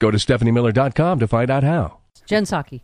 Go to stephaniemiller.com to find out how. Jen Psaki.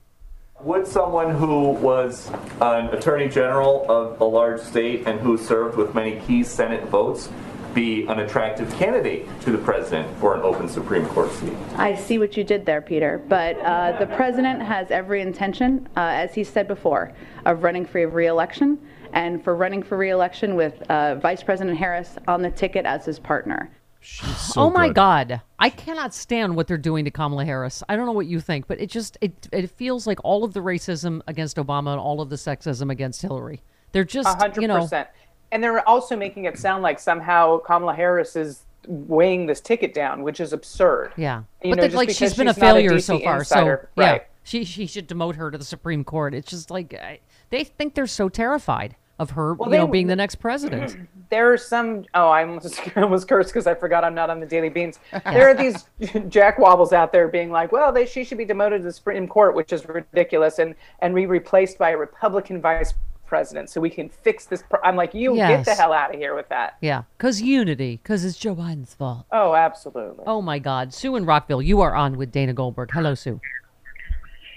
Would someone who was an attorney general of a large state and who served with many key Senate votes be an attractive candidate to the president for an open Supreme Court seat? I see what you did there, Peter. But uh, the president has every intention, uh, as he said before, of running for re-election, and for running for re-election with uh, Vice President Harris on the ticket as his partner. So oh my good. God, I cannot stand what they're doing to Kamala Harris. I don't know what you think, but it just it it feels like all of the racism against Obama and all of the sexism against Hillary. They're just A hundred you know percent. And they're also making it sound like somehow Kamala Harris is weighing this ticket down, which is absurd. yeah. You but know, that, just like she's been a she's a failure so far. insider. So yeah, Right. she she should demote her to the Supreme Court. It's just like I, they think they're so terrified of her, Well, you know, being the next president. There are some. Oh, I almost, I almost cursed because I forgot I'm not on the Daily Beans. There are these jack wobbles out there being like, well, they, she should be demoted to the Supreme Court, which is ridiculous, and and be replaced by a Republican vice president so we can fix this. Pro-. I'm like, you get the hell out of here with that. yeah, because unity, because it's Joe Biden's fault. Oh, absolutely. Oh my God, Sue in Rockville, you are on with Dana Goldberg. Hello, Sue.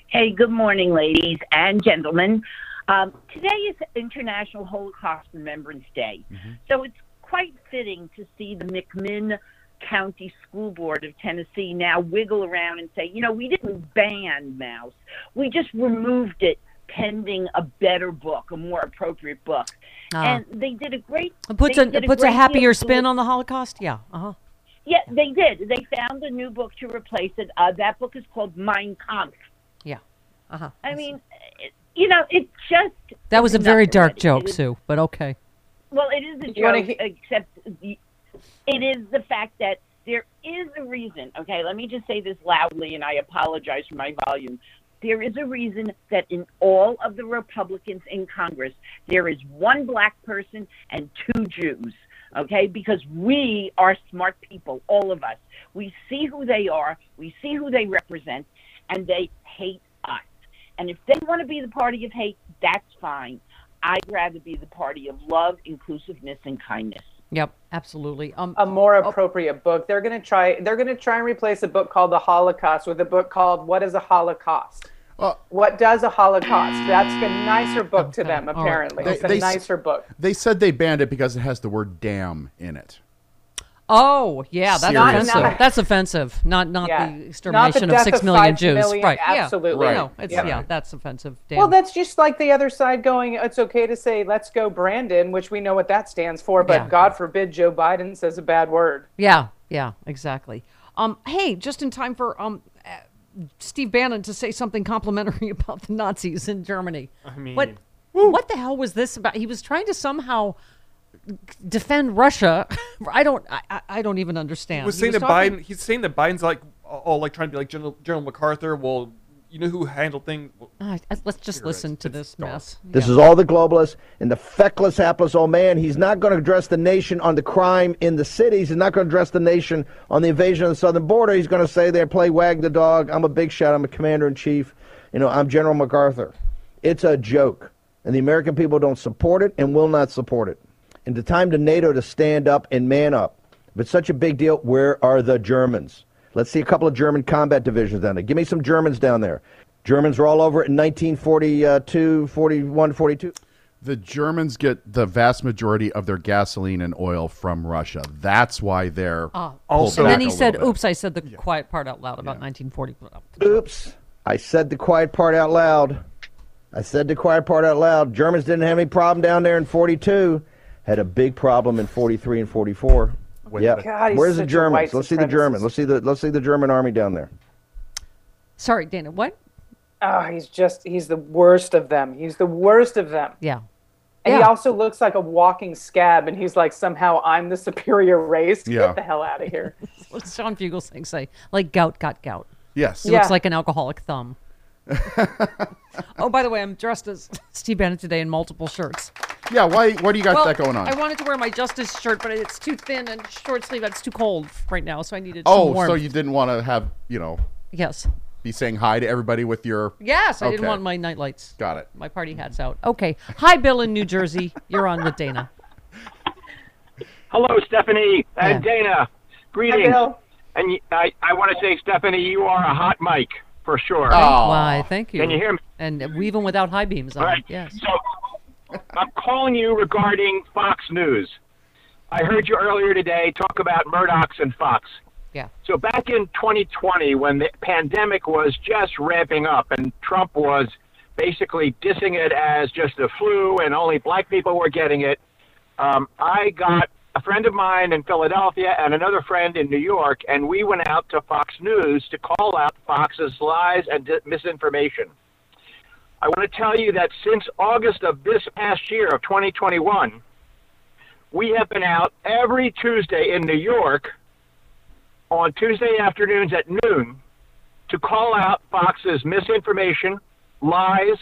Hey, good morning, ladies and gentlemen. Um, today is International Holocaust Remembrance Day, so it's quite fitting to see the McMinn County School Board of Tennessee now wiggle around and say, you know, we didn't ban Maus, we just removed it pending a better book, a more appropriate book. Ah. And they did a great. It puts a it puts a great happier spin on the Holocaust. Yeah. Uh huh. Yeah, they did. They found a new book to replace it. Uh, that book is called Mein Kampf. Yeah. Uh huh. I mean, it, you know, it just. That was a very dark already. joke, It is- Sue, but okay. Well, it is a You wanna joke, he- except the- it is the fact that there is a reason. Okay, let me just say this loudly, and I apologize for my volume. There is a reason that in all of the Republicans in Congress, there is one black person and two Jews. Okay, because we are smart people, all of us. We see who they are, we see who they represent, and they hate us. And if they want to be the party of hate, that's fine. I'd rather be the party of love, inclusiveness, and kindness. Yep, absolutely. Um, a more appropriate book. They're going to try. They're going to try and replace a book called The Holocaust with a book called What is a Holocaust? what does a Holocaust? That's a nicer book to them. all right. Apparently, They- it's a they nicer book. They said they banned it because it has the word "damn" in it. Oh, yeah, that's Serious. offensive. Not- that's offensive. Not not Yeah. the Not the extermination of death six of million five Jews. million, right? absolutely. Yeah. Right. No, it's Yeah. yeah, that's offensive. Damn. Well, that's just like the other side going, it's okay to say, let's go Brandon, which we know what that stands for, but Yeah. God forbid Joe Biden says a bad word. Yeah, yeah, exactly. Um, hey, just in time for um, uh, Steve Bannon to say something complimentary about the Nazis in Germany. I mean- what what the hell was this about? He was trying to somehow defend Russia. I don't, I, I- I don't even understand. He was He saying that talking- Biden. He's saying that Biden's like all like trying to be like General, General MacArthur. Well, you know who handled things? Uh, let's just listen to this mess. This is all the globalists and the feckless, hapless old man. He's not going to address the nation on the crime in the cities. He's not going to address the nation on the invasion of the southern border. He's going to say there, play wag the dog. I'm a big shot. I'm a commander in chief. You know, I'm General MacArthur. It's a joke. And the American people don't support it and will not support it. And the time to NATO to stand up and man up. If it's such a big deal, where are the Germans? Let's see a couple of German combat divisions down there. Give me some Germans down there. Germans were all over it in 1942, 41, 42. The Germans get the vast majority of their gasoline and oil from Russia. That's why they're Ah, pulled and then he said, "Oops, I said the quiet part out loud about 1940." Oops. I said the quiet part out loud. I said the quiet part out loud. Germans didn't have any problem down there in 42. Had a big problem in 43 and 44. yeah. God, Where's the Germans? Let's see the Germans. Let's see the let's see the German army down there. Sorry, Dana. What? Oh, he's just, he's the worst of them. He's the worst of them. Yeah. And he also looks like a walking scab, and he's like, somehow I'm the superior race. Yeah. Get the hell out of here. What's John Fugelsang say? Like gout got gout. Yes. He looks like an alcoholic thumb. oh, by the way, I'm dressed as Steve Bannon today in multiple shirts. Yeah, why why do you got well, that going on? I wanted to wear my Justice shirt, but it's too thin and short sleeve. It's too cold right now, so I needed some oh, warmth. so you didn't want to have, you know, Yes. be saying hi to everybody with your Yes, I didn't want my night lights. Got it. My party hats out. Okay. Hi, Bill in New Jersey. You're on with Dana. Hello, Stephanie uh, and Dana. Greetings. Bill. And I, I want to say, Stephanie, you are a hot mic for sure. Oh, Why, thank you. Can you hear me? And even without high beams on. All right. Yes. So I'm calling you regarding Fox News. I heard you earlier today talk about Murdoch's and Fox. Yeah. So back in 2020, when the pandemic was just ramping up and Trump was basically dissing it as just the flu and only black people were getting it, um, I got a friend of mine in Philadelphia and another friend in New York, and we went out to Fox News to call out Fox's lies and misinformation. I want to tell you that since August of this past year of 2021, we have been out every Tuesday in New York on Tuesday afternoons at noon to call out Fox's misinformation, lies,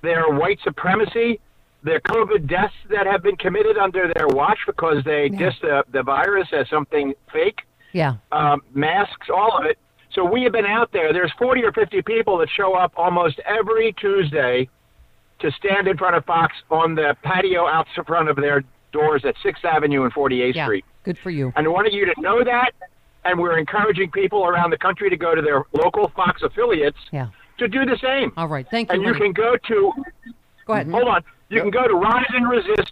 their white supremacy, their COVID deaths that have been committed under their watch because they diss the, the virus as something fake Yeah. um, masks, all of it. So we have been out there. There's 40 or 50 people that show up almost every Tuesday to stand in front of Fox on the patio out in front of their doors at 6th Avenue and 48th Yeah. Street. Good for you. And I wanted you to know that. And we're encouraging people around the country to go to their local Fox affiliates Yeah. to do the same. All right. Thank you. And you can go to Go ahead. Hold on. You can go to Rise and Resist,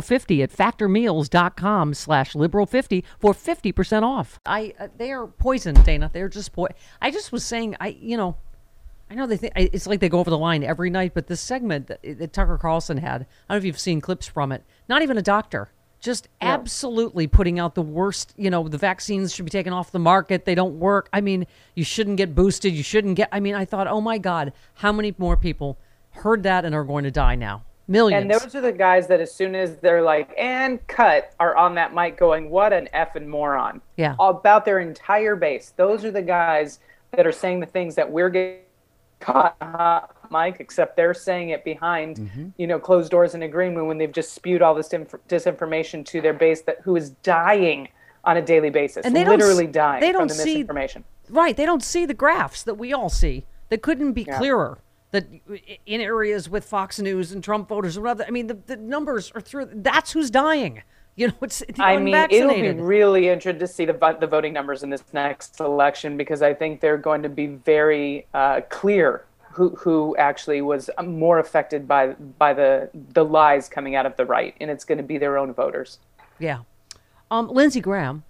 liberal50 at factormeals.com slash liberal50 for 50% off. I uh, They are poison, Dana. They're just po- I just was saying, I you know, I know they think it's like they go over the line every night, but this segment that, that Tucker Carlson had, I don't know if you've seen clips from it. Not even a doctor, just absolutely putting out the worst. You know, the vaccines should be taken off the market. They don't work. I mean, you shouldn't get boosted. You shouldn't get. I mean, I thought, oh my God, how many more people heard that and are going to die now? Millions. And those are the guys that, as soon as they're like, and cut, are on that mic going, what an effing moron. Yeah. About their entire base. Those are the guys that are saying the things that we're getting caught hot mic, except they're saying it behind, Mm-hmm. you know, closed doors in a green room when they've just spewed all this inf- disinformation to their base that who is dying on a daily basis, and they don't literally dying they don't from the see misinformation. Right, they don't see the graphs that we all see. that couldn't be Yeah. clearer. That in areas with Fox News and Trump voters, or whatever, I mean, the, the numbers are through. That's who's dying. You know, it's the I mean, it'll be really interesting to see the the voting numbers in this next election because I think they're going to be very uh, clear who who actually was more affected by by the the lies coming out of the right, and it's going to be their own voters. yeah. Um, Lindsey Graham.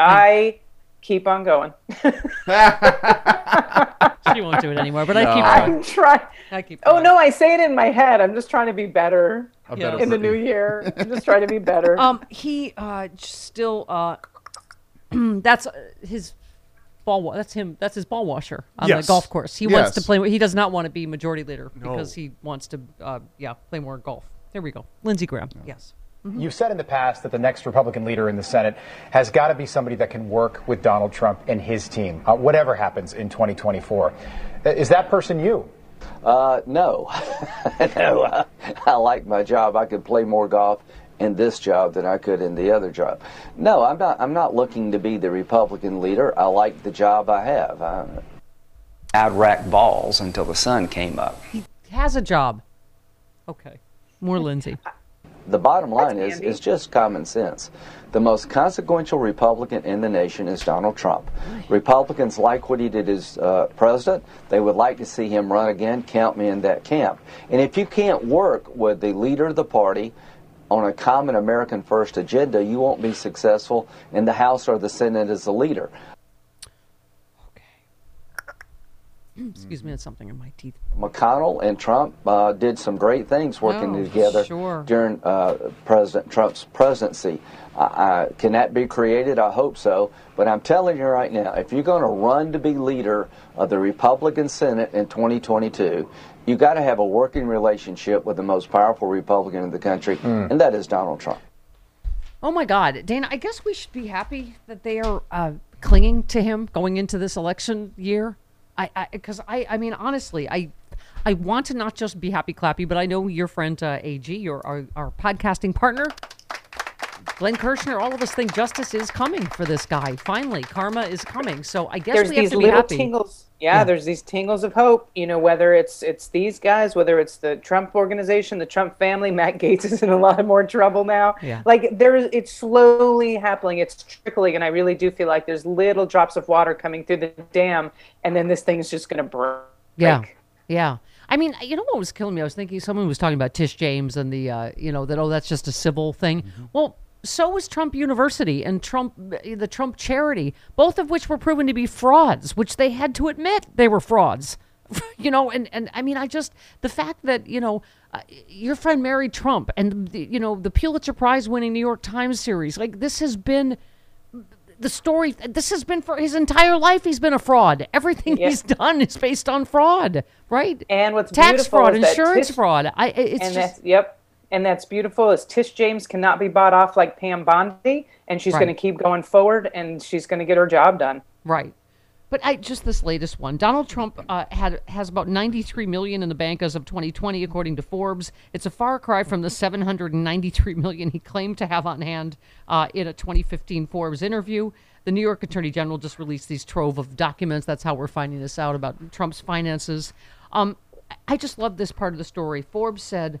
I keep on going. She won't do it anymore, but I keep I'm going. trying. I keep. Oh no, I say it in my head. I'm just trying to be better A better in the new year. I'm just trying to be better. Um, he uh still uh, that's uh, his ball. Wa- that's him. That's his ball washer on Yes. the golf course. He wants to Yes. play. He does not want to be majority leader No. because he wants to. Uh, yeah, play more golf. There we go. Lindsey Graham. Yes. You've said in the past that the next Republican leader in the Senate has got to be somebody that can work with Donald Trump and his team, uh, whatever happens in 2024. Uh, Is that person you? Uh, no. no, I, I like my job. I could play more golf in this job than I could in the other job. No, I'm not. I'm not looking to be the Republican leader. I like the job I have. I, I'd rack balls until the sun came up. He has a job. Okay. More Lindsey. The bottom line is handy. is just common sense. The most consequential Republican in the nation is Donald Trump. Republicans like what he did as uh, president. They would like to see him run again. Count me in that camp. And if you can't work with the leader of the party on a common American first agenda, you won't be successful in the House or the Senate as a leader. Excuse me, that's something in my teeth. McConnell and Trump uh, did some great things working Oh, together sure. during uh, President Trump's presidency. Uh, uh, can that be created? I hope so. But I'm telling you right now, if you're going to run to be leader of the Republican Senate in 2022, you got to have a working relationship with the most powerful Republican in the country, and that is Donald Trump. Oh my God, Dana! I guess we should be happy that they are uh, clinging to him going into this election year. I because I, I, mean honestly, I I want to not just be happy clappy, but I know your friend uh, Ag, your our, our podcasting partner, Glenn Kirshner, all of us think justice is coming for this guy. Finally, karma is coming. So I guess there's we have these to be little happy. tingles. Yeah, there's these tingles of hope. You know, whether it's it's these guys, whether it's the Trump organization, the Trump family. Matt Gaetz is in a lot more trouble now. Yeah. Like there's, it's slowly happening. It's trickling, and I really do feel like there's little drops of water coming through the dam, and then this thing's just going to break. Yeah. Yeah. I mean, you know what was killing me? I was thinking someone was talking about Tish James and the, uh, you know, that, oh, that's just a civil thing. Well, so was Trump University and Trump, the Trump charity, both of which were proven to be frauds, which they had to admit they were frauds. you know, and, and I mean, I just, the fact that, you know, uh, your friend Mary Trump and, the, you know, the Pulitzer Prize winning New York Times series, like this has been the story this has been for his entire life he's been a fraud everything Yeah. he's done is based on fraud right And what's tax fraud insurance Tish- fraud i it's just yep. And that's beautiful. Is Tish James cannot be bought off like Pam Bondi, and she's Right. going to keep going forward, and she's going to get her job done. right but i just this latest one donald trump uh, had has about 93 million in the bank as of 2020 according to forbes it's a far cry from the 793 million he claimed to have on hand uh, in a 2015 forbes interview the new york attorney general just released these trove of documents that's how we're finding this out about trump's finances um, i just love this part of the story forbes said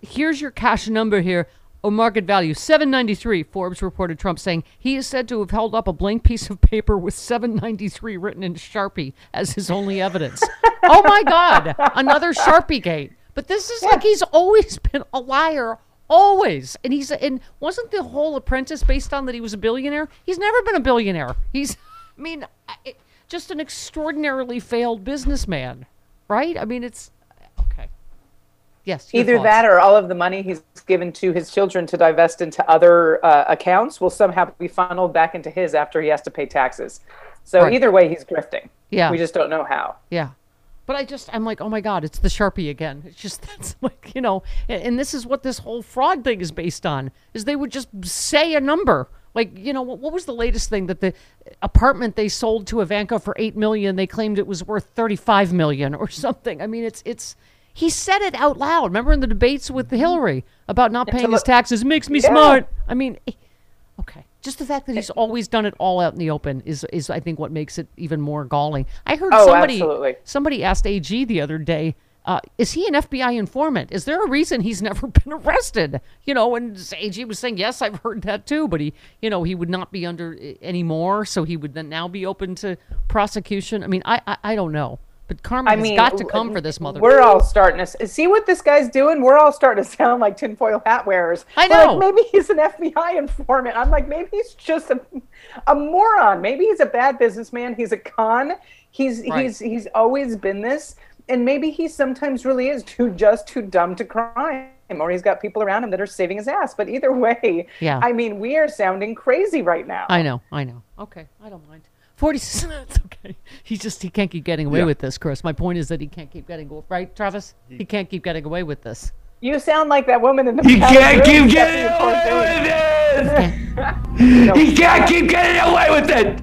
here's your cash number here or market value. 793 forbes reported trump saying he is said to have held up a blank piece of paper with 793 written in sharpie as his only evidence. Oh my god another sharpie gate. But this is like he's always been a liar always. And he's and wasn't the whole apprentice based on that he was a billionaire? He's never been a billionaire. He's i mean just an extraordinarily failed businessman right? I mean it's yes Either thoughts. that or all of the money he's given to his children to divest into other uh, accounts will somehow be funneled back into his after he has to pay taxes. So Right. either way, he's grifting. Yeah. We just don't know how. Yeah. But I just, I'm like, oh my God, it's the Sharpie again. It's just, that's like, you know, and, this is what this whole fraud thing is based on, is they would just say a number. Like, you know, what, what was the latest thing that the apartment they sold to Ivanka for 8 million, they claimed it was worth 35 million or something. I mean, it's, it's, he said it out loud. Remember in the debates with Hillary about not paying his taxes makes me Yeah. smart. I mean, eh, okay. Just the fact that he's always done it all out in the open is, is I think, what makes it even more galling. I heard Oh, somebody absolutely. somebody asked AG the other day, uh, is he an FBI informant? Is there a reason he's never been arrested? You know, and AG was saying, yes, I've heard that too, but he, you know, he would not be under uh, anymore, so he would then now be open to prosecution. I mean, I, I, I don't know, but karma I mean, has got to come for this mother. We're all starting to see what this guy's doing. We're all starting to sound like tinfoil hat wearers. I know. Like, maybe he's an FBI informant. I'm like, maybe he's just a, a moron. Maybe he's a bad businessman. He's a con. He's Right. he's he's always been this, and maybe he sometimes really is too just too dumb to crime. Or he's got people around him that are saving his ass. But either way, Yeah. I mean, we are sounding crazy right now. I know, I know. Okay, I don't mind. Forty. That's okay. He just he can't keep getting away Yeah. with this, Chris. My point is that he can't keep getting away right, Travis. He can't keep getting away with this. You sound like that woman in the. You back can't keep getting away with Cortez. He can't keep getting away with it.